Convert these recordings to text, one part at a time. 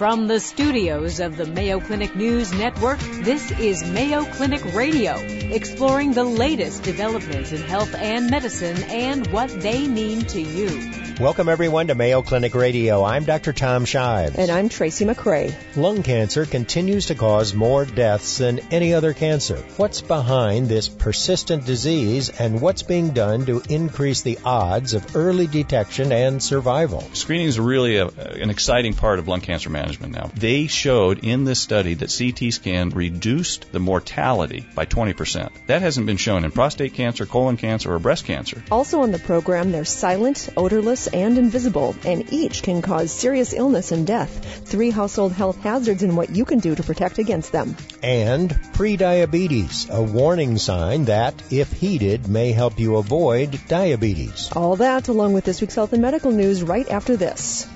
From the studios of the Mayo Clinic News Network, this is Mayo Clinic Radio, exploring the latest developments in health and medicine and what they mean to you. Welcome everyone to Mayo Clinic Radio. I'm Dr. Tom Shives. And I'm Tracy McCray. Lung cancer continues to cause more deaths than any other cancer. What's behind this persistent disease and what's being done to increase the odds of early detection and survival? Screening is really a, an exciting part of lung cancer management now. They showed in this study that CT scan reduced the mortality by 20%. That hasn't been shown in prostate cancer, colon cancer, or breast cancer. Also on the program, they're silent, odorless, and invisible, and each can cause serious illness and death. Three household health hazards and what you can do to protect against them. And prediabetes, a warning sign that, if heeded, may help you avoid diabetes. All that along with this week's health and medical news right after this.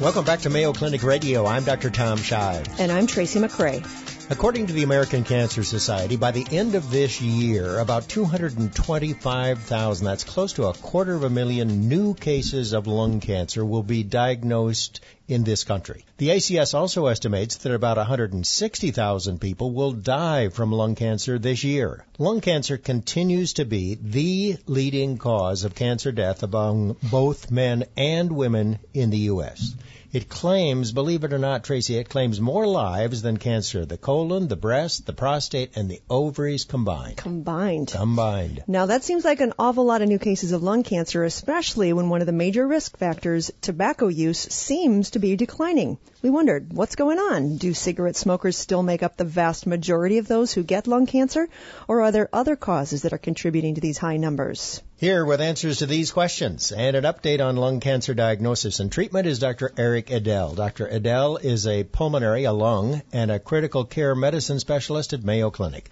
Welcome back to Mayo Clinic Radio. I'm Dr. Tom Shives. And I'm Tracy McCray. According to the American Cancer Society, by the end of this year, about 225,000, that's close to a quarter of a million new cases of lung cancer will be diagnosed in this country. The ACS also estimates that about 160,000 people will die from lung cancer this year. Lung cancer continues to be the leading cause of cancer death among both men and women in the U.S. It claims, believe it or not, Tracy, it claims more lives than cancer, the colon, the breast, the prostate, and the ovaries combined. Combined. Combined. Now that seems like an awful lot of new cases of lung cancer, especially when one of the major risk factors, tobacco use, seems to be declining. We wondered, what's going on? Do cigarette smokers still make up the vast majority of those who get lung cancer? Or are there other causes that are contributing to these high numbers? Here with answers to these questions and an update on lung cancer diagnosis and treatment is Dr. Eric Edell. Dr. Edell is a pulmonary, a lung, and a critical care medicine specialist at Mayo Clinic.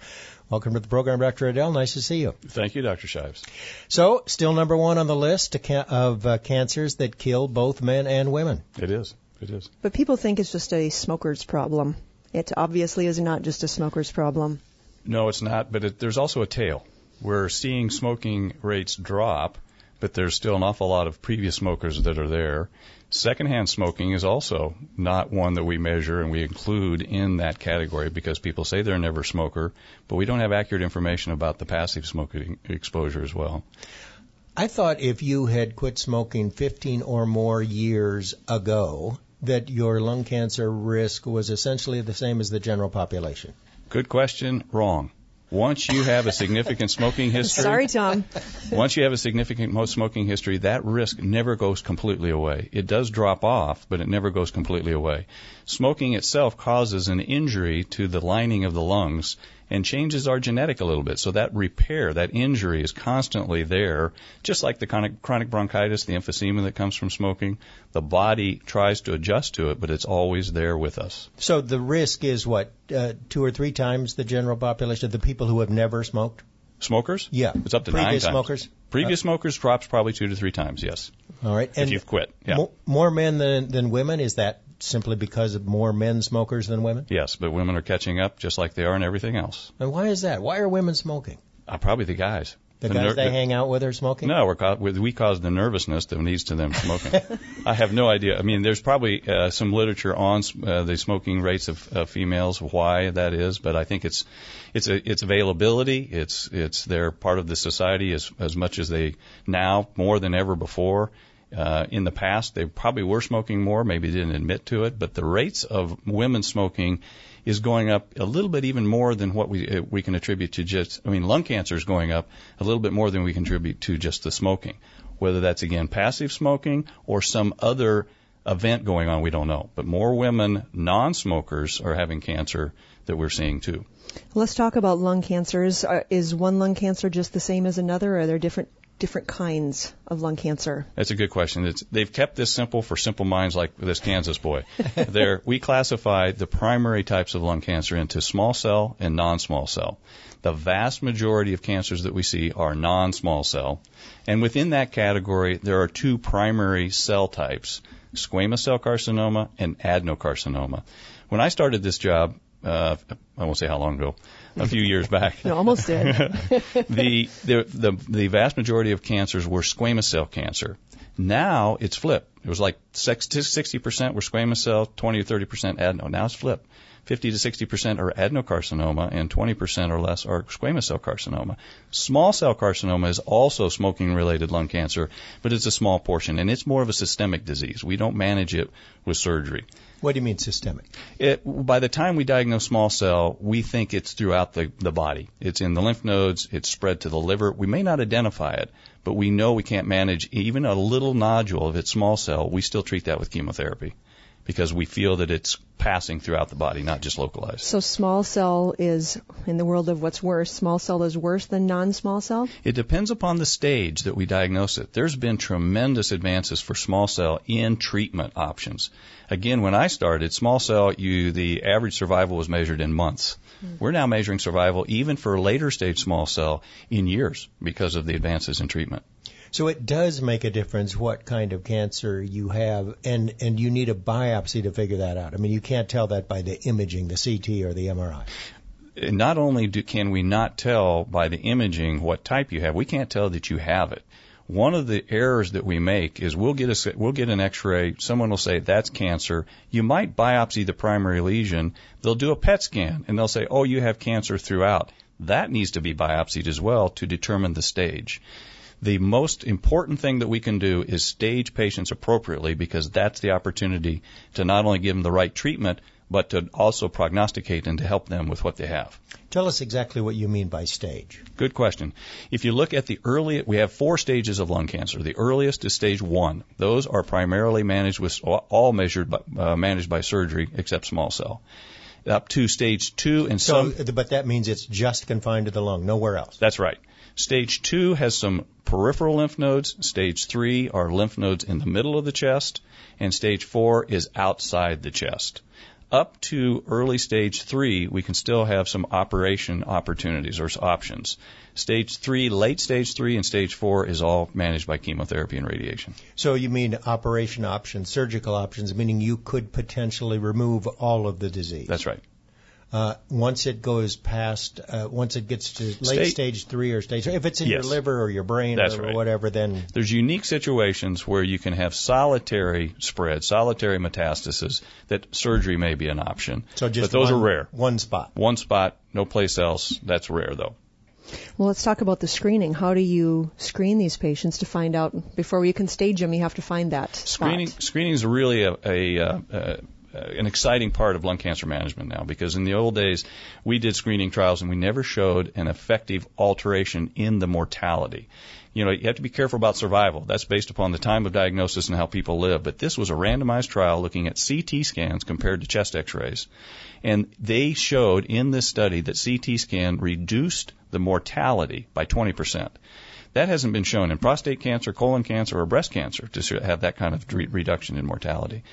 Welcome to the program, Dr. Edell. Nice to see you. Thank you, Dr. Shives. So, still number one on the list of uh, cancers that kill both men and women. It is. It is. But people think it's just a smoker's problem. It obviously is not just a smoker's problem. No, it's not, but it, there's also a tail. We're seeing smoking rates drop, but there's still an awful lot of previous smokers that are there. Secondhand smoking is also not one that we measure and we include in that category because people say they're a never smoker, but we don't have accurate information about the passive smoking exposure as well. I thought if you had quit smoking 15 or more years ago, that your lung cancer risk was essentially the same as the general population. Good question. Wrong. Once you have a significant smoking history, sorry, Tom. once you have a significant smoking history, that risk never goes completely away. It does drop off, but it never goes completely away. Smoking itself causes an injury to the lining of the lungs and changes our genetic a little bit. So that repair, that injury is constantly there, just like the chronic, chronic bronchitis, the emphysema that comes from smoking. The body tries to adjust to it, but it's always there with us. So the risk is what, uh, two or three times the general population of the people who have never smoked? Smokers? Yeah. It's up to Previous nine times. smokers? Previous uh, smokers drops probably two to three times, yes. All right. And if you've quit. Yeah. More, more men than, than women, is that simply because of more men smokers than women? Yes, but women are catching up just like they are in everything else. And why is that? Why are women smoking? Uh, probably the guys. The, the guys ner- they the, hang out with are smoking? No, we're ca- we cause the nervousness that leads to them smoking. I have no idea. I mean, there's probably uh, some literature on uh, the smoking rates of uh, females, why that is, but I think it's it's a, it's availability. It's it's they're part of the society as as much as they now more than ever before. Uh, in the past, they probably were smoking more, maybe didn't admit to it, but the rates of women smoking is going up a little bit even more than what we uh, we can attribute to just. I mean, lung cancer is going up a little bit more than we contribute to just the smoking. Whether that's again passive smoking or some other event going on, we don't know. But more women, non-smokers, are having cancer that we're seeing too. Let's talk about lung cancers. Uh, is one lung cancer just the same as another? Are there different different kinds of lung cancer? That's a good question. It's, they've kept this simple for simple minds like this Kansas boy. there, we classify the primary types of lung cancer into small cell and non-small cell. The vast majority of cancers that we see are non-small cell, and within that category, there are two primary cell types: squamous cell carcinoma and adenocarcinoma. When I started this job, uh, I won't say how long ago, a few years back. you almost did. the, the, the, the vast majority of cancers were squamous cell cancer. Now it's flipped. It was like 60% were squamous cell, 20 or 30% adeno. Now it's flipped. 50 to 60% are adenocarcinoma and 20% or less are squamous cell carcinoma. Small cell carcinoma is also smoking related lung cancer, but it's a small portion and it's more of a systemic disease. We don't manage it with surgery. What do you mean systemic? It, by the time we diagnose small cell, we think it's throughout the, the body. It's in the lymph nodes, it's spread to the liver. We may not identify it, but we know we can't manage even a little nodule of its small cell. We still treat that with chemotherapy because we feel that it's passing throughout the body, not just localized. So small cell is, in the world of what's worse, small cell is worse than non-small cell? It depends upon the stage that we diagnose it. There's been tremendous advances for small cell in treatment options. Again, when I started, small cell, you, the average survival was measured in months. Mm-hmm. We're now measuring survival even for later stage small cell in years because of the advances in treatment. So it does make a difference what kind of cancer you have, and and you need a biopsy to figure that out. I mean, you can't tell that by the imaging, the CT or the MRI. Not only do, can we not tell by the imaging what type you have, we can't tell that you have it. One of the errors that we make is we'll get a we'll get an X-ray. Someone will say that's cancer. You might biopsy the primary lesion. They'll do a PET scan and they'll say, oh, you have cancer throughout. That needs to be biopsied as well to determine the stage. The most important thing that we can do is stage patients appropriately because that's the opportunity to not only give them the right treatment, but to also prognosticate and to help them with what they have. Tell us exactly what you mean by stage. Good question. If you look at the early, we have four stages of lung cancer. The earliest is stage one. Those are primarily managed with, all measured, by, uh, managed by surgery except small cell. Up to stage two and so, some. But that means it's just confined to the lung, nowhere else. That's right. Stage two has some peripheral lymph nodes. Stage three are lymph nodes in the middle of the chest. And stage four is outside the chest. Up to early stage three, we can still have some operation opportunities or options. Stage three, late stage three, and stage four is all managed by chemotherapy and radiation. So you mean operation options, surgical options, meaning you could potentially remove all of the disease? That's right uh, once it goes past, uh, once it gets to late State, stage three or stage, if it's in yes, your liver or your brain or right. whatever, then there's unique situations where you can have solitary spread, solitary metastasis that surgery may be an option. So just but those one, are rare. One spot. One spot, no place else. That's rare though. Well, let's talk about the screening. How do you screen these patients to find out before you can stage them? You have to find that screening. Spot. Screening is really a, a, a, a uh, Uh, an exciting part of lung cancer management now because in the old days we did screening trials and we never showed an effective alteration in the mortality. You know, you have to be careful about survival. That's based upon the time of diagnosis and how people live. But this was a randomized trial looking at CT scans compared to chest x-rays. And they showed in this study that CT scan reduced the mortality by 20%. That hasn't been shown in prostate cancer, colon cancer, or breast cancer to have that kind of reduction in mortality.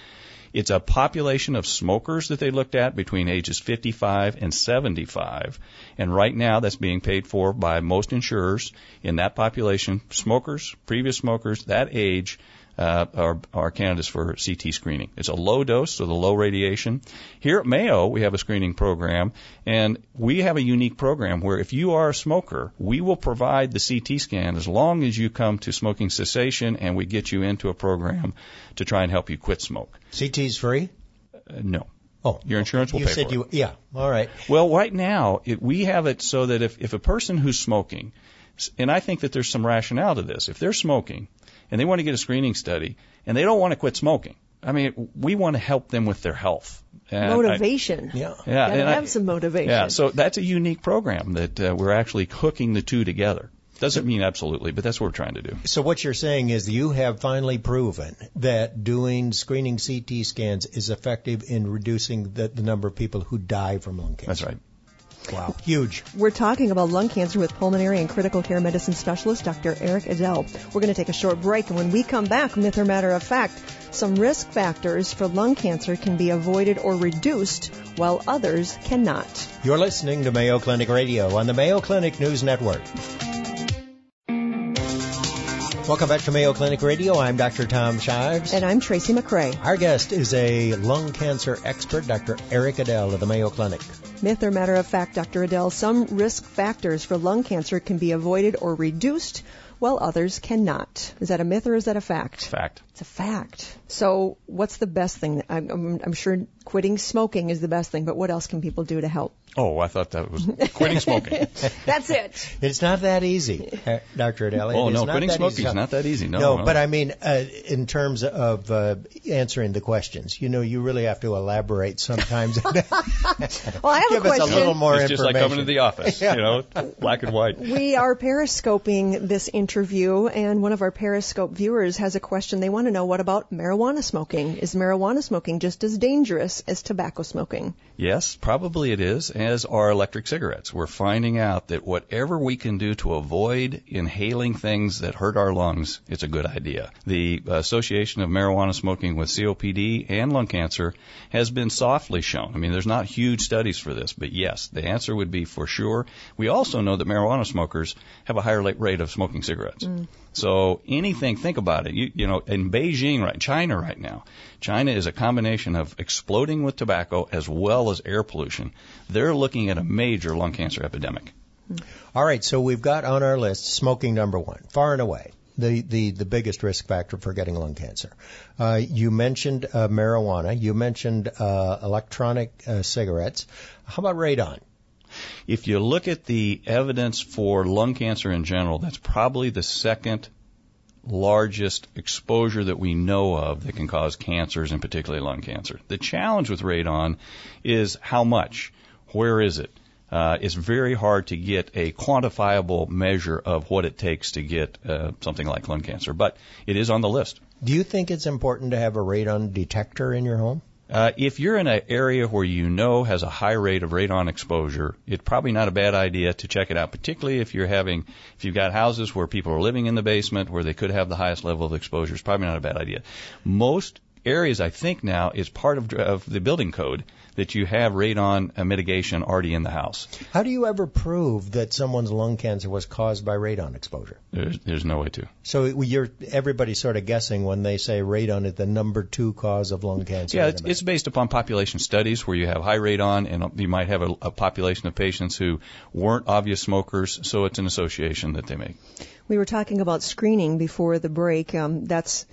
It's a population of smokers that they looked at between ages 55 and 75. And right now that's being paid for by most insurers in that population. Smokers, previous smokers, that age, uh, are, are candidates for CT screening. It's a low dose, so the low radiation. Here at Mayo, we have a screening program, and we have a unique program where if you are a smoker, we will provide the CT scan as long as you come to smoking cessation, and we get you into a program to try and help you quit smoke. CT is free? Uh, no. Oh, your insurance will you pay said for you, it. Yeah, all right. Well, right now it, we have it so that if, if a person who's smoking, and I think that there's some rationale to this, if they're smoking and they want to get a screening study and they don't want to quit smoking. I mean, we want to help them with their health. And motivation. I, yeah. Yeah. Gotta have I, some motivation. Yeah. So that's a unique program that uh, we're actually hooking the two together. Doesn't mean absolutely, but that's what we're trying to do. So what you're saying is you have finally proven that doing screening CT scans is effective in reducing the, the number of people who die from lung cancer. That's right. Wow, huge. We're talking about lung cancer with pulmonary and critical care medicine specialist Dr. Eric Edell. We're going to take a short break, and when we come back, myth or matter of fact, some risk factors for lung cancer can be avoided or reduced, while others cannot. You're listening to Mayo Clinic Radio on the Mayo Clinic News Network. Welcome back to Mayo Clinic Radio. I'm Dr. Tom Shives. And I'm Tracy McCray. Our guest is a lung cancer expert, Dr. Eric Edell of the Mayo Clinic. Myth or matter of fact, Dr. Edell, some risk factors for lung cancer can be avoided or reduced, while others cannot. Is that a myth or is that a fact? Fact. It's a fact. So, what's the best thing? I'm, I'm, I'm sure quitting smoking is the best thing, but what else can people do to help? Oh, I thought that was quitting smoking. That's it. It's not that easy, uh, Dr. Adeli. Oh no, quitting smoking easy. is not that easy. No, No, no. but I mean, uh, in terms of uh, answering the questions, you know, you really have to elaborate sometimes. Well, I have Give a us question. a little more it's just like coming to the office, Yeah. you know, black and white. We are periscoping this interview, and one of our Periscope viewers has a question. They want to know what about marijuana smoking? Is marijuana smoking just as dangerous as tobacco smoking? Yes, probably it is, as are electric cigarettes. We're finding out that whatever we can do to avoid inhaling things that hurt our lungs, it's a good idea. The Association of Marijuana Smoking with COPD and lung cancer has been softly shown. I mean, there's not huge studies for this, but yes, the answer would be for sure. We also know that marijuana smokers have a higher rate of smoking cigarettes. Mm. So anything, think about it. You, you know, in Beijing, right, China right now, China is a combination of exploding with tobacco as well as air pollution. They're looking at a major lung cancer epidemic. All right, so we've got on our list smoking number one, far and away. The, the, the biggest risk factor for getting lung cancer. Uh, you mentioned uh, marijuana. You mentioned uh, electronic uh, cigarettes. How about radon? If you look at the evidence for lung cancer in general, that's probably the second largest exposure that we know of that can cause cancers, and particularly lung cancer. The challenge with radon is how much, where is it? Uh, it's very hard to get a quantifiable measure of what it takes to get uh, something like lung cancer, but it is on the list. Do you think it's important to have a radon detector in your home? Uh, if you're in an area where you know has a high rate of radon exposure, it's probably not a bad idea to check it out. Particularly if you're having, if you've got houses where people are living in the basement where they could have the highest level of exposure, it's probably not a bad idea. Most areas, I think now, is part of, of the building code that you have radon uh, mitigation already in the house. How do you ever prove that someone's lung cancer was caused by radon exposure? There's, there's no way to. So you're everybody's sort of guessing when they say radon is the number two cause of lung cancer. Yeah, it's, it's based upon population studies where you have high radon and you might have a, a population of patients who weren't obvious smokers, so it's an association that they make. We were talking about screening before the break. Um, that's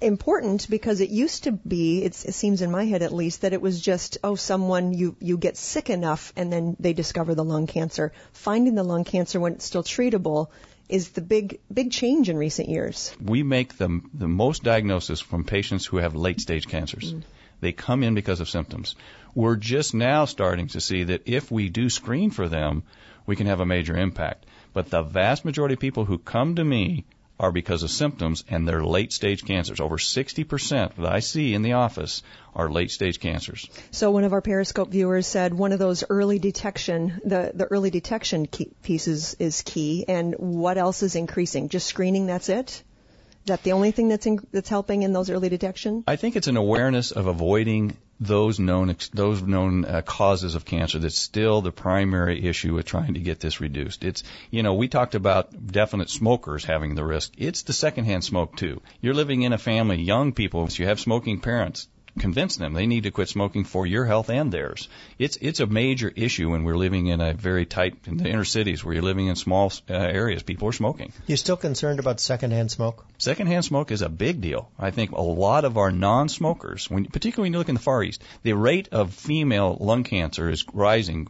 important because it used to be, it's, it seems in my head at least, that it was just, oh, someone, you, you get sick enough and then they discover the lung cancer. Finding the lung cancer when it's still treatable is the big, big change in recent years. we make the, the most diagnosis from patients who have late stage cancers. Mm. They come in because of symptoms. We're just now starting to see that if we do screen for them, we can have a major impact. But the vast majority of people who come to me are because of symptoms and they're late stage cancers. Over 60% that I see in the office are late stage cancers. So one of our Periscope viewers said one of those early detection, the, the early detection key, pieces is key. And what else is increasing? Just screening, that's it? Is that the only thing that's in, that's helping in those early detection? I think it's an awareness of avoiding those known those known uh, causes of cancer that's still the primary issue with trying to get this reduced. It's you know we talked about definite smokers having the risk. It's the secondhand smoke too. You're living in a family, young people, you have smoking parents. Convince them they need to quit smoking for your health and theirs. It's it's a major issue when we're living in a very tight in the inner cities where you're living in small uh, areas. People are smoking. You're still concerned about secondhand smoke? Secondhand smoke is a big deal. I think a lot of our non-smokers, when, particularly when you look in the Far East, the rate of female lung cancer is rising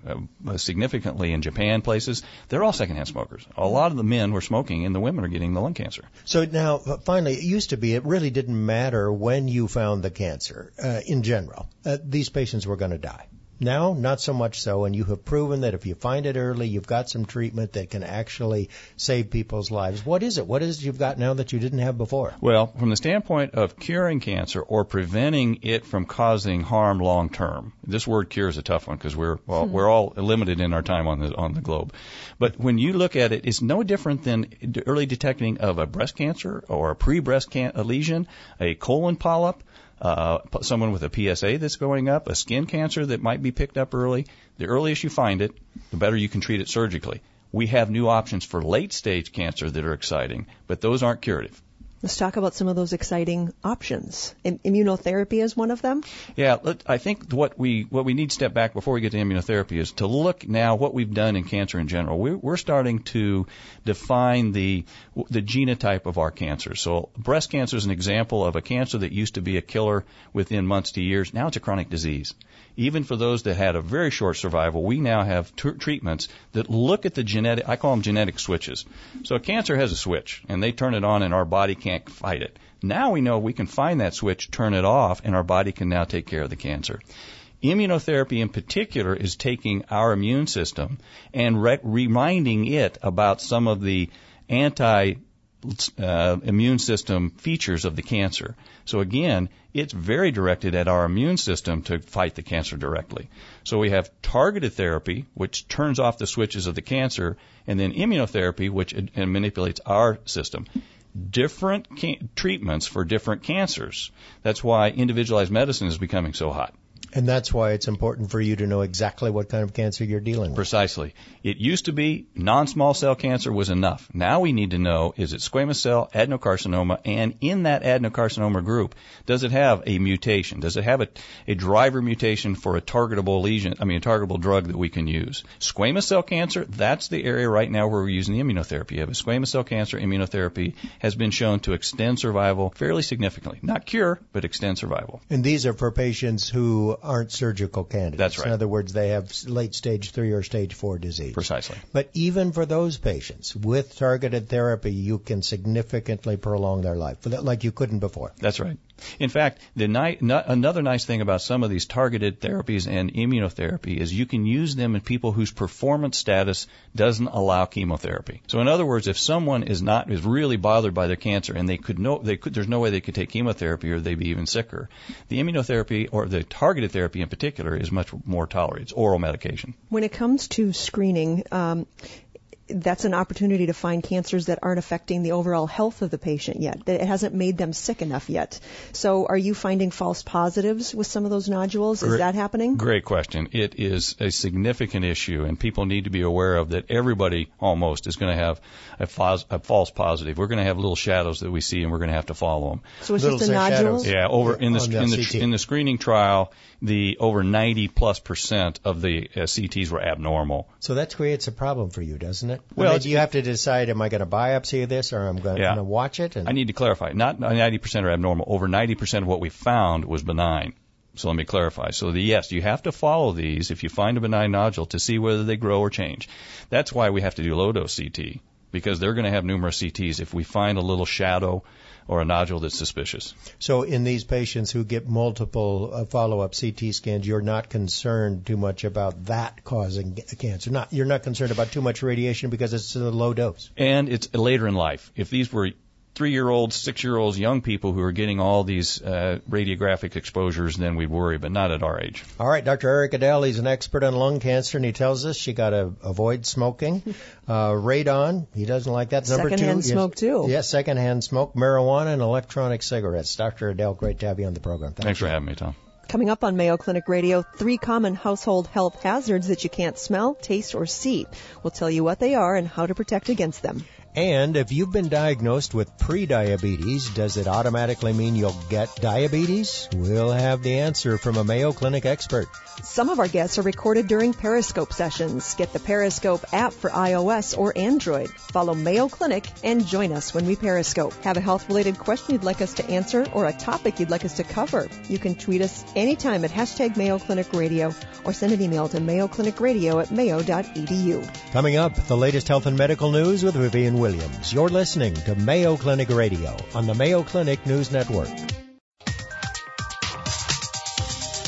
uh, significantly in Japan places. They're all secondhand smokers. A lot of the men were smoking, and the women are getting the lung cancer. So now, uh, finally, it used to be it really didn't matter when you found the cancer uh, in general. Uh, these patients were going to die. Now, not so much so, and you have proven that if you find it early, you've got some treatment that can actually save people's lives. What is it? What is it you've got now that you didn't have before? Well, from the standpoint of curing cancer or preventing it from causing harm long term, this word cure is a tough one because we're well, we're all limited in our time on the on the globe. But when you look at it, it's no different than early detecting of a breast cancer or a pre-breast can- lesion, a colon polyp. Uh, someone with a PSA that's going up, a skin cancer that might be picked up early. The earliest you find it, the better you can treat it surgically. We have new options for late stage cancer that are exciting, but those aren't curative. Let's talk about some of those exciting options. immunotherapy is one of them. Yeah, I think what we what we need to step back before we get to immunotherapy is to look now what we've done in cancer in general. We're, we're starting to define the the genotype of our cancer. So breast cancer is an example of a cancer that used to be a killer within months to years. Now it's a chronic disease even for those that had a very short survival, we now have t- treatments that look at the genetic, I call them genetic switches. So cancer has a switch, and they turn it on, and our body can't fight it. Now we know we can find that switch, turn it off, and our body can now take care of the cancer. Immunotherapy in particular is taking our immune system and re- reminding it about some of the anti uh, immune system features of the cancer. So again, it's very directed at our immune system to fight the cancer directly. So we have targeted therapy, which turns off the switches of the cancer, and then immunotherapy, which manipulates our system. Different ca- treatments for different cancers. That's why individualized medicine is becoming so hot. And that's why it's important for you to know exactly what kind of cancer you're dealing with. Precisely. It used to be non-small cell cancer was enough. Now we need to know is it squamous cell adenocarcinoma and in that adenocarcinoma group does it have a mutation? Does it have a, a driver mutation for a targetable lesion, I mean a targetable drug that we can use? Squamous cell cancer, that's the area right now where we're using the immunotherapy. A squamous cell cancer immunotherapy has been shown to extend survival fairly significantly. Not cure, but extend survival. And these are for patients who aren't surgical candidates. That's right. In other words, they have late stage three or stage four disease. Precisely. But even for those patients, with targeted therapy, you can significantly prolong their life, like you couldn't before. That's right. In fact, the ni- another nice thing about some of these targeted therapies and immunotherapy is you can use them in people whose performance status doesn't allow chemotherapy. So in other words, if someone is not is really bothered by their cancer and they could no they could there's no way they could take chemotherapy or they'd be even sicker. The immunotherapy or the targeted therapy in particular is much more tolerated. It's oral medication. When it comes to screening, um, that's an opportunity to find cancers that aren't affecting the overall health of the patient yet. That it hasn't made them sick enough yet. So, are you finding false positives with some of those nodules? Great, is that happening? Great question. It is a significant issue, and people need to be aware of that. Everybody almost is going to have a, false, a false positive. We're going to have little shadows that we see, and we're going to have to follow them. So it's little just a nodule. Yeah, over in the, in the in the screening trial, the over 90 plus percent of the uh, CTs were abnormal. So that creates a problem for you, doesn't it? Well, I mean, you have to decide: am I going to biopsy this, or am I going yeah. to watch it? And... I need to clarify: not 90 percent are abnormal. Over 90 percent of what we found was benign. So let me clarify. So the, yes, you have to follow these if you find a benign nodule to see whether they grow or change. That's why we have to do low dose CT because they're going to have numerous CTs. If we find a little shadow or a nodule that's suspicious. So in these patients who get multiple uh, follow-up CT scans, you're not concerned too much about that causing cancer. Not you're not concerned about too much radiation because it's a low dose. And it's later in life. If these were three-year-olds, six-year-olds, young people who are getting all these uh, radiographic exposures, then we'd worry, but not at our age. All right, Dr. Eric Edell, he's an expert on lung cancer, and he tells us you got to avoid smoking. Uh, radon, he doesn't like that. Number secondhand two, smoke too. Yes, secondhand smoke, marijuana, and electronic cigarettes. Dr. Edell, great to have you on the program. Thanks, Thanks for having me, Tom. Coming up on Mayo Clinic Radio, three common household health hazards that you can't smell, taste, or see. We'll tell you what they are and how to protect against them. And if you've been diagnosed with prediabetes, does it automatically mean you'll get diabetes? We'll have the answer from a Mayo Clinic expert. Some of our guests are recorded during Periscope sessions. Get the Periscope app for iOS or Android. Follow Mayo Clinic and join us when we Periscope. Have a health related question you'd like us to answer or a topic you'd like us to cover? You can tweet us anytime at hashtag Mayo Clinic Radio or send an email to mayoclinicradio at mayo.edu. Coming up, the latest health and medical news with Vivian Williams. You're listening to Mayo Clinic Radio on the Mayo Clinic News Network.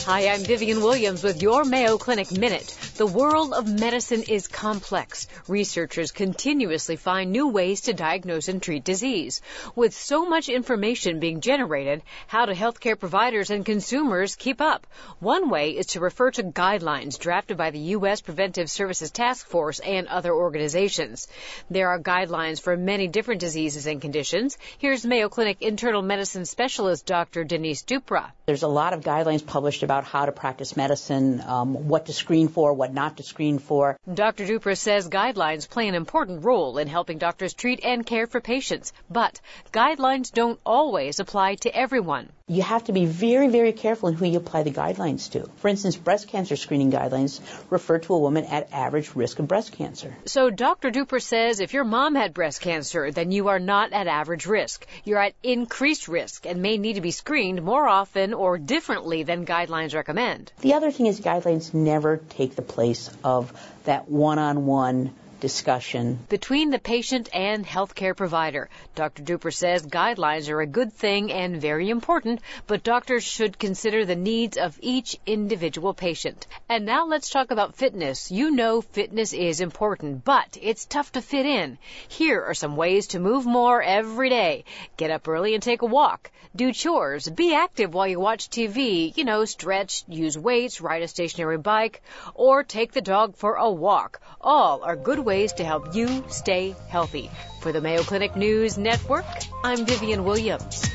Hi, I'm Vivian Williams with your Mayo Clinic Minute. The world of medicine is complex. Researchers continuously find new ways to diagnose and treat disease. With so much information being generated, how do healthcare providers and consumers keep up? One way is to refer to guidelines drafted by the U.S. Preventive Services Task Force and other organizations. There are guidelines for many different diseases and conditions. Here's Mayo Clinic internal medicine specialist Dr. Denise Dupras. There's a lot of guidelines published about how to practice medicine, um, what to screen for, what what not to screen for. Dr. Dupras says guidelines play an important role in helping doctors treat and care for patients, but guidelines don't always apply to everyone. You have to be very, very careful in who you apply the guidelines to. For instance, breast cancer screening guidelines refer to a woman at average risk of breast cancer. So Dr. Dupras says if your mom had breast cancer, then you are not at average risk. You're at increased risk and may need to be screened more often or differently than guidelines recommend. The other thing is guidelines never take the place of that one-on-one discussion. Between the patient and healthcare provider, Dr. Dupras says guidelines are a good thing and very important, but doctors should consider the needs of each individual patient. And now let's talk about fitness. You know fitness is important, but it's tough to fit in. Here are some ways to move more every day. Get up early and take a walk. Do chores. Be active while you watch TV. You know, stretch, use weights, ride a stationary bike, or take the dog for a walk. All are good ways ways to help you stay healthy. For the Mayo Clinic News Network, I'm Vivian Williams.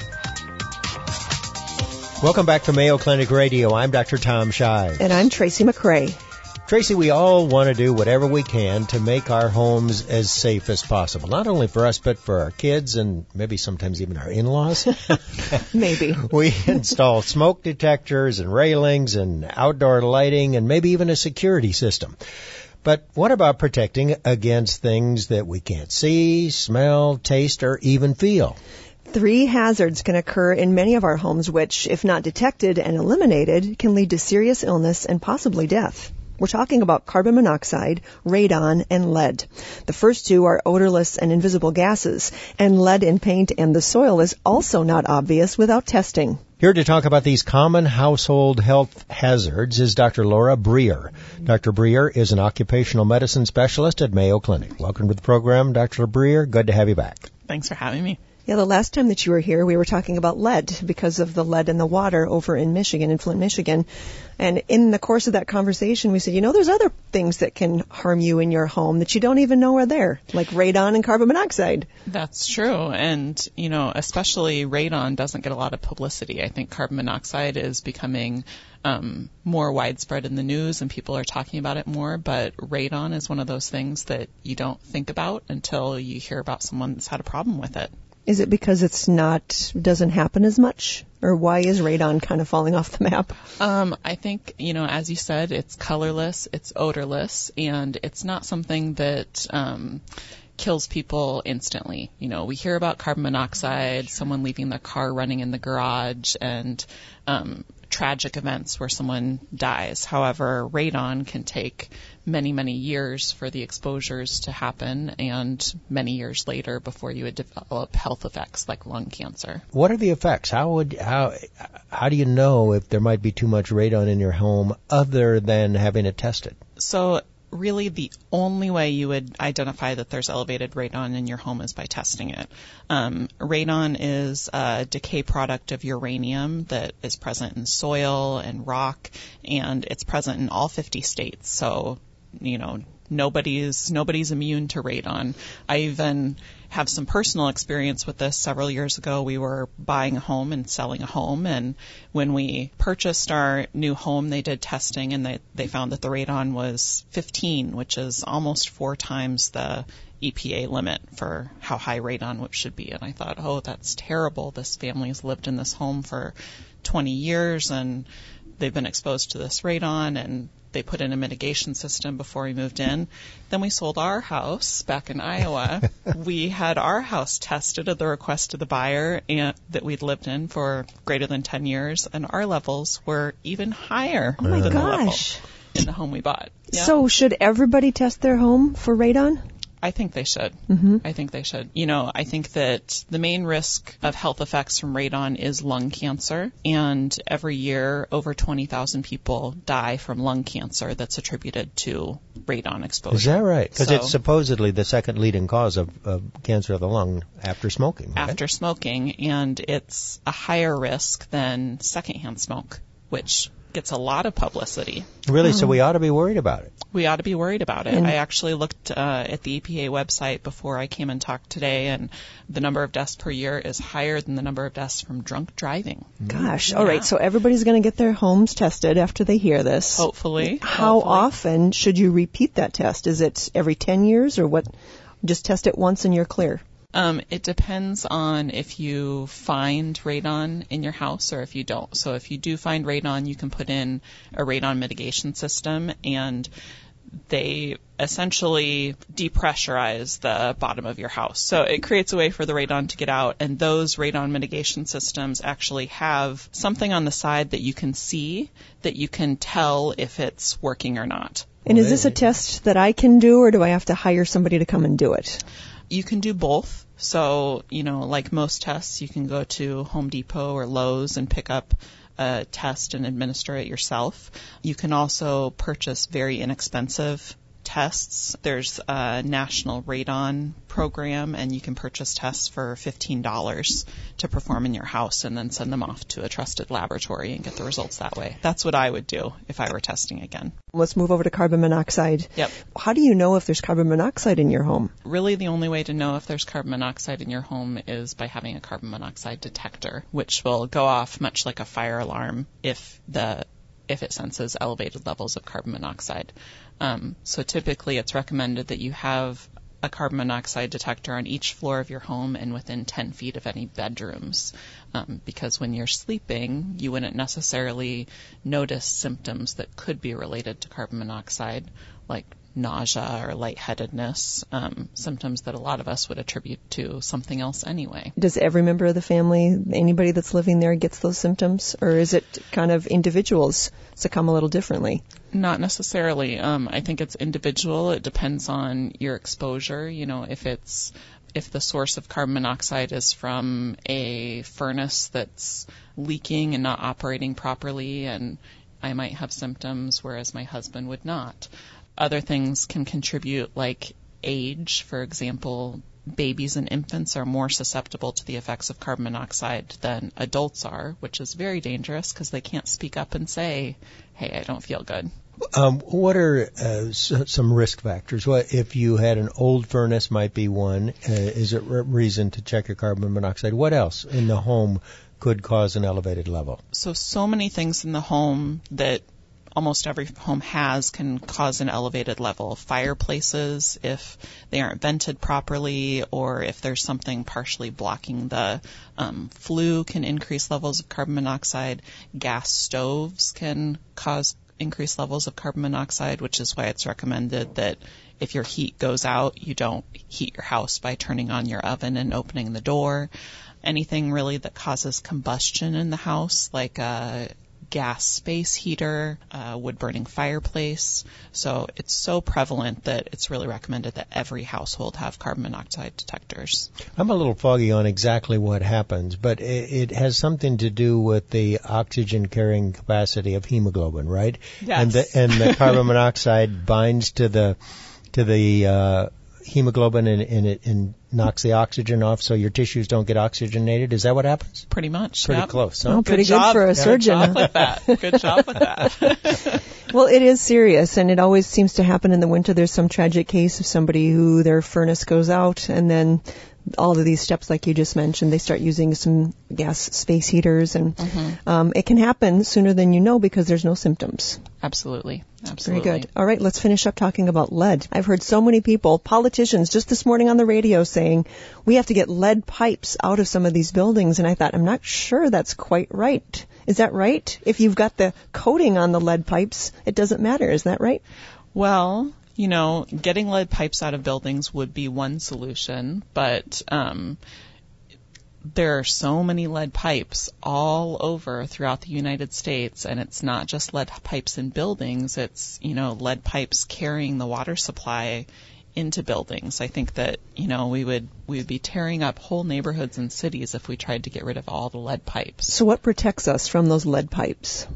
Welcome back to Mayo Clinic Radio. I'm Dr. Tom Shives. And I'm Tracy McCray. Tracy, we all want to do whatever we can to make our homes as safe as possible. Not only for us, but for our kids and maybe sometimes even our in-laws. maybe. we install smoke detectors and railings and outdoor lighting and maybe even a security system. But what about protecting against things that we can't see, smell, taste, or even feel? Three hazards can occur in many of our homes which, if not detected and eliminated, can lead to serious illness and possibly death. We're talking about carbon monoxide, radon, and lead. The first two are odorless and invisible gases, and lead in paint and the soil is also not obvious without testing. Here to talk about these common household health hazards is Dr. Laura Breeher. Dr. Breeher is an occupational medicine specialist at Mayo Clinic. Welcome to the program, Dr. Breeher. Good to have you back. Thanks for having me. Yeah, the last time that you were here, we were talking about lead because of the lead in the water over in Michigan, in Flint, Michigan. And in the course of that conversation, we said, you know, there's other things that can harm you in your home that you don't even know are there, like radon and carbon monoxide. That's true. And, you know, especially radon doesn't get a lot of publicity. I think carbon monoxide is becoming um, more widespread in the news and people are talking about it more, but radon is one of those things that you don't think about until you hear about someone that's had a problem with it. Is it because it's not doesn't happen as much, or why is radon kind of falling off the map? Um, I think you know, as you said, it's colorless, it's odorless, and it's not something that um, kills people instantly. You know, we hear about carbon monoxide, someone leaving their car running in the garage, and um, tragic events where someone dies. However, radon can take many, many years for the exposures to happen and many years later before you would develop health effects like lung cancer. What are the effects? How would how how do you know if there might be too much radon in your home other than having it tested? So really the only way you would identify that there's elevated radon in your home is by testing it. Um, radon is a decay product of uranium that is present in soil and rock, and it's present in all 50 states. So, you know, nobody's nobody's immune to radon. I even have some personal experience with this. Several years ago, we were buying a home and selling a home, and when we purchased our new home, they did testing and they they found that the radon was 15, which is almost four times the EPA limit for how high radon should be. And I thought, oh, that's terrible. This family has lived in this home for 20 years and they've been exposed to this radon and they put in a mitigation system before we moved in. Then we sold our house back in Iowa. we had our house tested at the request of the buyer and that we'd lived in for greater than 10 years, and our levels were even higher oh my than gosh. the level in the home we bought. Yeah. So should everybody test their home for radon? I think they should. Mm-hmm. I think they should. You know, I think that the main risk of health effects from radon is lung cancer, and every year over 20,000 people die from lung cancer that's attributed to radon exposure. Is that right? Because so, it's supposedly the second leading cause of, of, cancer of the lung after smoking. Right? After smoking, and it's a higher risk than secondhand smoke, which gets a lot of publicity. Really? So we ought to be worried about it. We ought to be worried about it. And- I actually looked uh, at the EPA website before I came and talked today, and the number of deaths per year is higher than the number of deaths from drunk driving. Gosh. All Yeah. right. So everybody's going to get their homes tested after they hear this. Hopefully. How hopefully. often should you repeat that test? Is it every 10 years or what? Just test it once and you're clear. Um, it depends on if you find radon in your house or if you don't. So if you do find radon, you can put in a radon mitigation system and they essentially depressurize the bottom of your house. So it creates a way for the radon to get out and those radon mitigation systems actually have something on the side that you can see that you can tell if it's working or not. And is this a test that I can do or do I have to hire somebody to come and do it? You can do both. So, you know, like most tests, you can go to Home Depot or Lowe's and pick up a test and administer it yourself. You can also purchase very inexpensive tests. There's a national radon program and you can purchase tests for $15 to perform in your house and then send them off to a trusted laboratory and get the results that way. That's what I would do if I were testing again. Let's move over to carbon monoxide. Yep. How do you know if there's carbon monoxide in your home? Really, the only way to know if there's carbon monoxide in your home is by having a carbon monoxide detector, which will go off much like a fire alarm if the if it senses elevated levels of carbon monoxide. Um, so typically, it's recommended that you have a carbon monoxide detector on each floor of your home and within 10 feet of any bedrooms. Um, because when you're sleeping, you wouldn't necessarily notice symptoms that could be related to carbon monoxide, like nausea or lightheadedness, um, symptoms that a lot of us would attribute to something else anyway. Does every member of the family, anybody that's living there, gets those symptoms, or is it kind of individuals succumb a little differently? Not necessarily. Um, I think it's individual. It depends on your exposure. You know, if it's if the source of carbon monoxide is from a furnace that's leaking and not operating properly, and I might have symptoms, whereas my husband would not. Other things can contribute, like age. For example, babies and infants are more susceptible to the effects of carbon monoxide than adults are, which is very dangerous because they can't speak up and say, hey, I don't feel good. Um, what are uh, s- some risk factors? What if you had an old furnace? Might be one. Uh, is it re- reason to check your carbon monoxide? What else in the home could cause an elevated level? So, so many things in the home that almost every home has can cause an elevated level. Fireplaces, if they aren't vented properly, or if there's something partially blocking the um, flue, can increase levels of carbon monoxide. Gas stoves can cause increased levels of carbon monoxide, which is why it's recommended that if your heat goes out, you don't heat your house by turning on your oven and opening the door. Anything really that causes combustion in the house, like a gas space heater, a wood burning fireplace. So it's so prevalent that it's really recommended that every household have carbon monoxide detectors. I'm a little foggy on exactly what happens, but it, it has something to do with the oxygen carrying capacity of hemoglobin, right? Yes. And the, and the carbon monoxide binds to the to the uh, hemoglobin and, and it and knocks the oxygen off, so your tissues don't get oxygenated. Is that what happens? Pretty much. Pretty yep. close. Huh? Oh, pretty good job. for a Good surgeon. job with that. Good job with that. Well, it is serious, and it always seems to happen in the winter. There's some tragic case of somebody who their furnace goes out, and then all of these steps, like you just mentioned, they start using some gas space heaters, and um, it can happen sooner than you know because there's no symptoms. Absolutely. Absolutely. Very good. All right, let's finish up talking about lead. I've heard so many people, politicians, just this morning on the radio saying we have to get lead pipes out of some of these buildings, and I thought, I'm not sure that's quite right. Is that right? If you've got the coating on the lead pipes, it doesn't matter. Is that right? Well, you know, getting lead pipes out of buildings would be one solution, but um, there are so many lead pipes all over throughout the United States, and it's not just lead pipes in buildings, it's, you know, lead pipes carrying the water supply into buildings. I think that, you know, we would we would be tearing up whole neighborhoods and cities if we tried to get rid of all the lead pipes. So what protects us from those lead pipes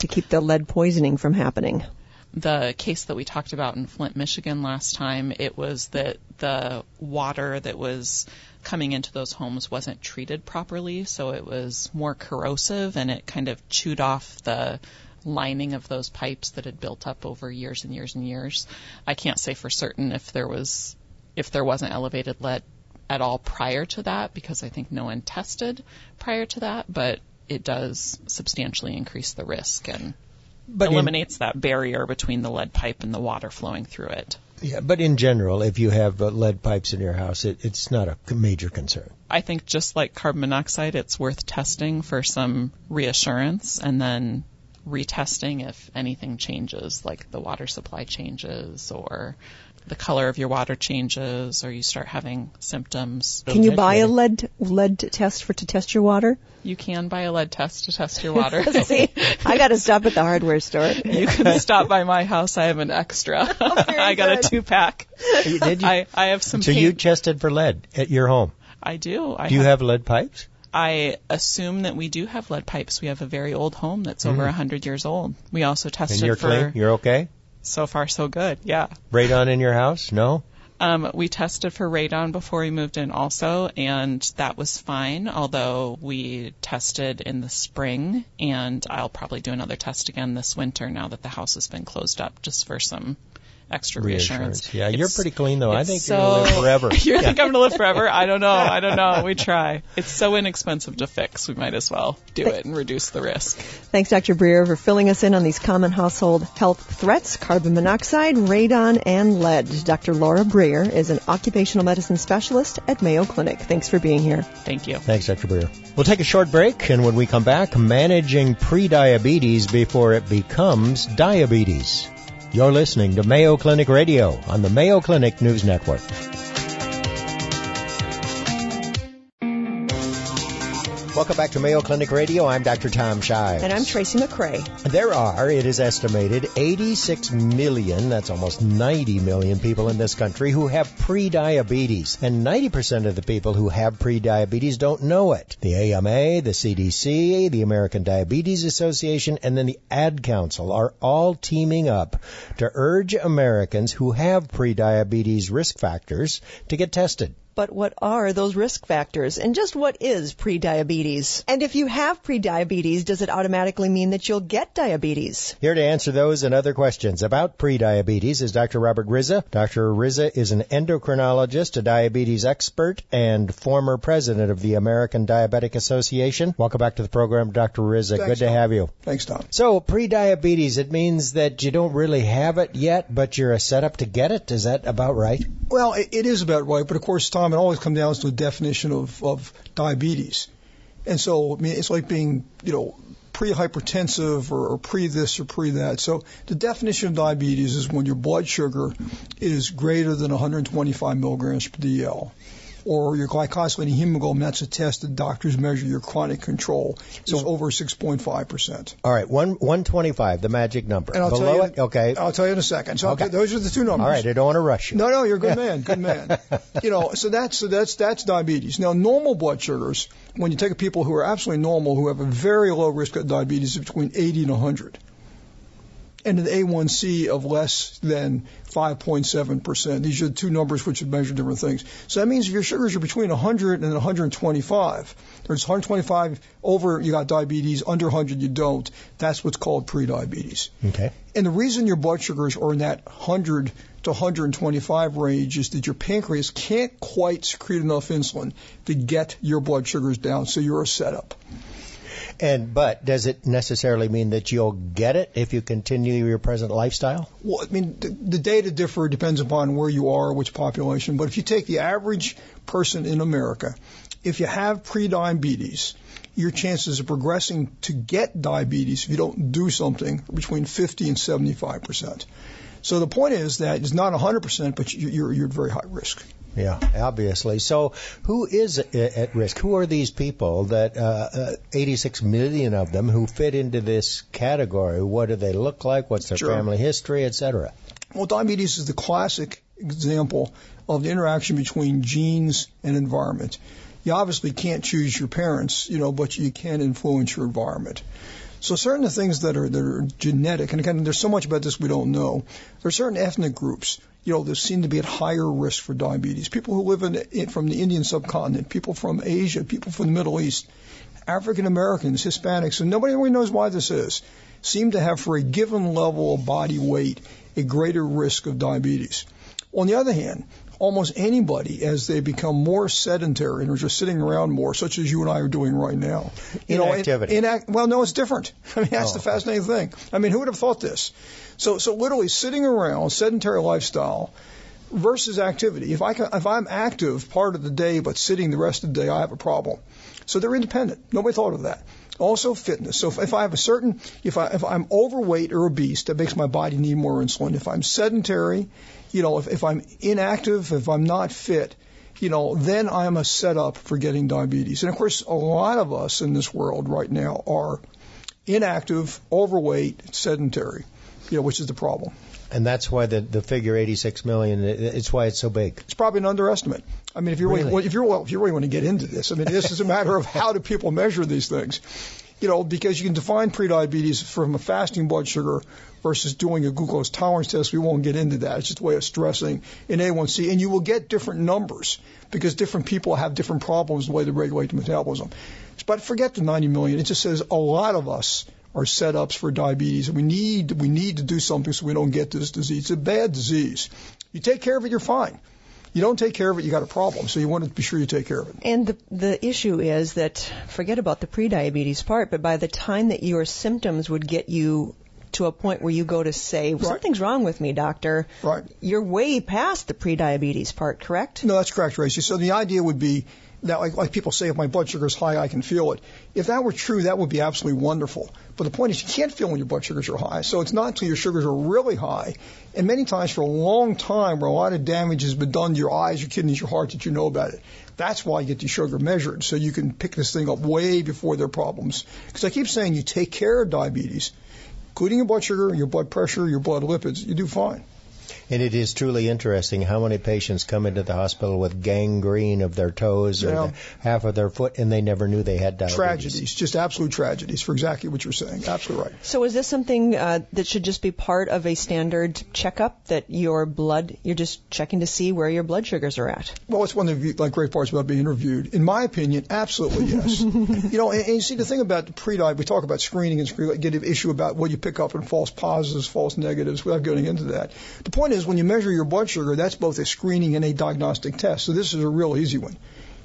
to keep the lead poisoning from happening? The case that we talked about in Flint, Michigan last time, it was that the water that was coming into those homes wasn't treated properly, so it was more corrosive and it kind of chewed off the lining of those pipes that had built up over years and years and years. I can't say for certain if there was if there wasn't elevated lead at all prior to that because I think no one tested prior to that, but it does substantially increase the risk and But in- eliminates that barrier between the lead pipe and the water flowing through it. Yeah, but in general, if you have uh, lead pipes in your house, it, it's not a c- major concern. I think just like carbon monoxide, it's worth testing for some reassurance and then retesting if anything changes, like the water supply changes or the color of your water changes or you start having symptoms. Can you buy a lead lead test for to test your water? You can buy a lead test to test your water. See, I got to stop at the hardware store. you can stop by my house. I have an extra. Oh, I got good. a two pack. Did you? I, I have some so paint. you tested for lead at your home. I do. I Do you have lead pipes? I assume that we do have lead pipes. We have a very old home that's over a 100 years old. We also And tested you're for clean? You're okay? so far so good. Yeah. Radon in your house? No? Um, we tested for radon before we moved in also, and that was fine. Although we tested in the spring, and I'll probably do another test again this winter now that the house has been closed up, just for some extra reassurance. Yeah, you're pretty clean though. I think so, you're gonna live forever. you think I'm gonna live forever? I don't know. I don't know. We try. It's so inexpensive to fix. We might as well do it and reduce the risk. Thanks, Dr. Breeher, for filling us in on these common household health threats carbon monoxide, radon, and lead. Dr. Laura Breeher is an occupational medicine specialist at Mayo Clinic. Thanks for being here. Thank you. Thanks, Dr. Breeher. We'll take a short break, and when we come back, managing prediabetes before it becomes diabetes. You're listening to Mayo Clinic Radio on the Mayo Clinic News Network. Welcome back to Mayo Clinic Radio. I'm Dr. Tom Shives. And I'm Tracy McCray. There are, it is estimated, 86 million, that's almost 90 million people in this country who have prediabetes. And 90% of the people who have prediabetes don't know it. The AMA, the CDC, the American Diabetes Association, and then the Ad Council are all teaming up to urge Americans who have prediabetes risk factors to get tested. But what are those risk factors? And just what is prediabetes? And if you have prediabetes, does it automatically mean that you'll get diabetes? Here to answer those and other questions about prediabetes is Dr. Robert Rizza. Dr. Rizza is an endocrinologist, a diabetes expert, and former president of the American Diabetic Association. Welcome back to the program, Dr. Rizza. Thanks, Good to Tom. have you. Thanks, Tom. So, prediabetes, it means that you don't really have it yet, but you're set up to get it. Is that about right? Well, it, it is about right, but of course, Tom, it always comes down to a definition of, of diabetes. And so, I mean, it's like being, you know, pre-hypertensive or, or pre this or pre that. So the definition of diabetes is when your blood sugar is greater than 125 milligrams per DL. Or your glycosylated hemoglobin, that's a test that doctors measure your chronic control, is over 6.5%. All right, one, 125, the magic number. And I'll Below tell you, it? Okay. I'll tell you in a second. So Okay. those are the two numbers. All right, I don't want to rush you. No, no, you're a good man, good man. you know, so that's so that's that's diabetes. Now, normal blood sugars, when you take people who are absolutely normal, who have a very low risk of diabetes, is between 80 and 100, and an A1C of less than 5.7 percent. These are the two numbers which would measure different things. So that means if your sugars are between 100 and 125, there's 125 over you got diabetes, under 100 you don't. That's what's called prediabetes. Okay. And the reason your blood sugars are in that 100 to 125 range is that your pancreas can't quite secrete enough insulin to get your blood sugars down, so you're a setup. And but does it necessarily mean that you'll get it if you continue your present lifestyle? Well, I mean, the, the data differ depends upon where you are, which population. But if you take the average person in America, if you have prediabetes, your chances of progressing to get diabetes if you don't do something are between 50 and 75 percent. So the point is that it's not 100 percent, but you- you're you're at very high risk. Yeah, obviously. So, who is at- risk? Who are these people that uh, uh, 86 million of them who fit into this category? What do they look like? What's their Sure. family history, etc.? Well, diabetes is the classic example of the interaction between genes and environment. You obviously can't choose your parents, you know, but you can influence your environment. So certain things that are that are genetic, and again, there's so much about this we don't know. There are certain ethnic groups, you know, that seem to be at higher risk for diabetes. People who live in, in from the Indian subcontinent, people from Asia, people from the Middle East African Americans, Hispanics, and nobody really knows why this is, seem to have for a given level of body weight a greater risk of diabetes. On the other hand, almost anybody as they become more sedentary and are just sitting around more, such as you and I are doing right now. You Inactivity. Know, in, in, well, no, it's different. I mean, that's oh. the fascinating thing. I mean, who would have thought this? So, so literally sitting around, sedentary lifestyle versus activity. If I can, if I'm active part of the day but sitting the rest of the day, I have a problem. So they're independent. Nobody thought of that. Also fitness. So if, if I have a certain, if I if I'm overweight or obese, that makes my body need more insulin. If I'm sedentary, you know, if, if I'm inactive, if I'm not fit, you know, then I'm a setup for getting diabetes. And of course, a lot of us in this world right now are inactive, overweight, sedentary, you know, which is the problem. And that's why the the figure 86 million. It's why it's so big. It's probably an underestimate. I mean, if you're really? really, if you're well, if you really want to get into this, I mean, this is a matter of how do people measure these things. You know, because you can define prediabetes from a fasting blood sugar versus doing a glucose tolerance test. We won't get into that. It's just a way of stressing in A1C, and you will get different numbers because different people have different problems the way they regulate the metabolism. But forget the 90 million. It just says a lot of us are setups for diabetes, and we need we need to do something so we don't get this disease. It's a bad disease. You take care of it, you're fine. You don't take care of it, you got a problem. So you want to be sure you take care of it. And the the issue is that forget about the prediabetes part, but by the time that your symptoms would get you to a point where you go to say Right. something's wrong with me, doctor, Right. you're way past the prediabetes part, correct? No, that's correct, Tracy. So the idea would be that, like, like people say, if my blood sugar is high, I can feel it. If that were true, that would be absolutely wonderful. But the point is, you can't feel when your blood sugars are high. So it's not until your sugars are really high, and many times for a long time, where a lot of damage has been done to your eyes, your kidneys, your heart, that you know about it. That's why you get your sugar measured, so you can pick this thing up way before there are problems. Because I keep saying, you take care of diabetes, including your blood sugar, your blood pressure, your blood lipids, you do fine. And it is truly interesting how many patients come into the hospital with gangrene of their toes or Yeah. the, half of their foot, and they never knew they had diabetes. Tragedies, just absolute tragedies, for exactly what you're saying. Absolutely right. So is this something uh, that should just be part of a standard checkup that your blood, you're just checking to see where your blood sugars are at? Well, it's one of the like great parts about being interviewed. In my opinion, absolutely yes. you know, and, and you see the thing about the pre-diet, we talk about screening and screening, get an issue about what you pick up in false positives, false negatives, without getting into that. The point is, when you measure your blood sugar, that's both a screening and a diagnostic test. So this is a real easy one.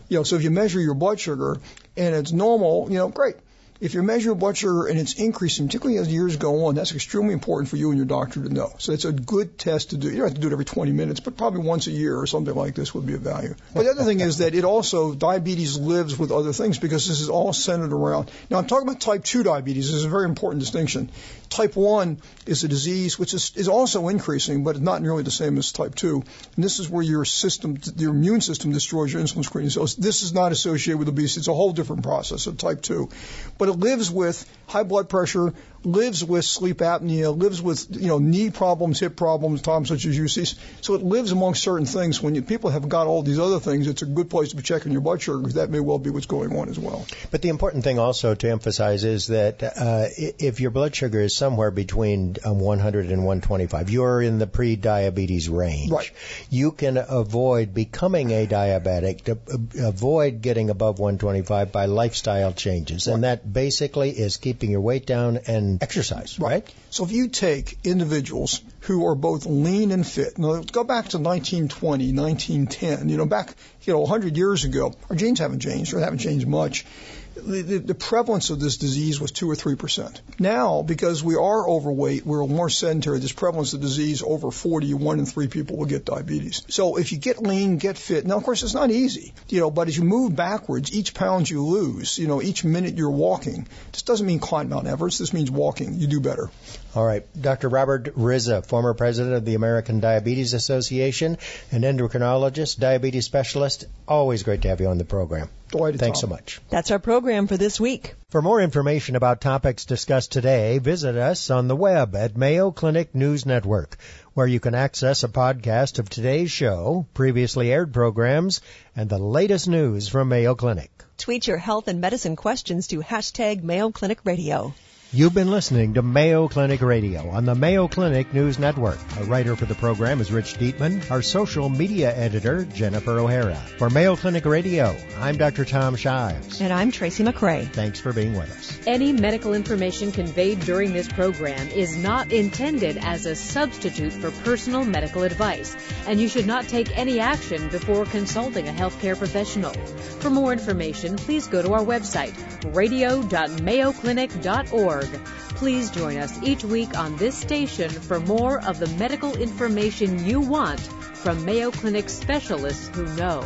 You know, so if you measure your blood sugar and it's normal, you know, great. If you measure blood sugar and it's increasing, particularly as years go on, that's extremely important for you and your doctor to know. So it's a good test to do. You don't have to do it every 20 minutes, but probably once a year or something like this would be of value. But the other thing is that it also, diabetes lives with other things because this is all centered around. Now I'm talking about type 2 diabetes. This is a very important distinction. Type 1 is a disease which is, is also increasing, but it's not nearly the same as type 2. And this is where your system, your immune system destroys your insulin secreting cells. This is not associated with obesity. It's a whole different process of type 2. But it lives with high blood pressure, lives with sleep apnea, lives with, you know, knee problems, hip problems, problems such as UCs. So it lives among certain things. When you, people have got all these other things, it's a good place to be checking your blood sugar because that may well be what's going on as well. But the important thing also to emphasize is that uh, if your blood sugar is somewhere between um, 100 and 125, you're in the pre-diabetes range. Right. You can avoid becoming a diabetic, to, uh, avoid getting above 125 by lifestyle changes, and that basically is keeping your weight down and exercise. Right. So if you take individuals who are both lean and fit, now go back to 1920, 1910, you know, back, you know, 100 years ago, our genes haven't changed or haven't changed much. The, the, the prevalence of this disease was two or three percent. Now, because we are overweight, we're more sedentary. This prevalence of disease over 40, one in three people will get diabetes. So if you get lean, get fit. Now, of course, it's not easy, you know, but as you move backwards, each pound you lose, you know, each minute you're walking, this doesn't mean climb Mount Everest. This means walking. You do better. All right. Dr. Robert Rizza, former president of the American Diabetes Association, an endocrinologist, diabetes specialist. Always great to have you on the program. Delighted, Thanks Tom. so much. That's our program for this week. For more information about topics discussed today, visit us on the web at Mayo Clinic News Network, where you can access a podcast of today's show, previously aired programs, and the latest news from Mayo Clinic. Tweet your health and medicine questions to hashtag Mayo Clinic Radio. You've been listening to Mayo Clinic Radio on the Mayo Clinic News Network. A writer for the program is Rich Dietman. Our social media editor, Jennifer O'Hara. For Mayo Clinic Radio, I'm Dr. Tom Shives. And I'm Tracy McCray. Thanks for being with us. Any medical information conveyed during this program is not intended as a substitute for personal medical advice, and you should not take any action before consulting a healthcare professional. For more information, please go to our website, radio.mayoclinic.org. Please join us each week on this station for more of the medical information you want from Mayo Clinic specialists who know.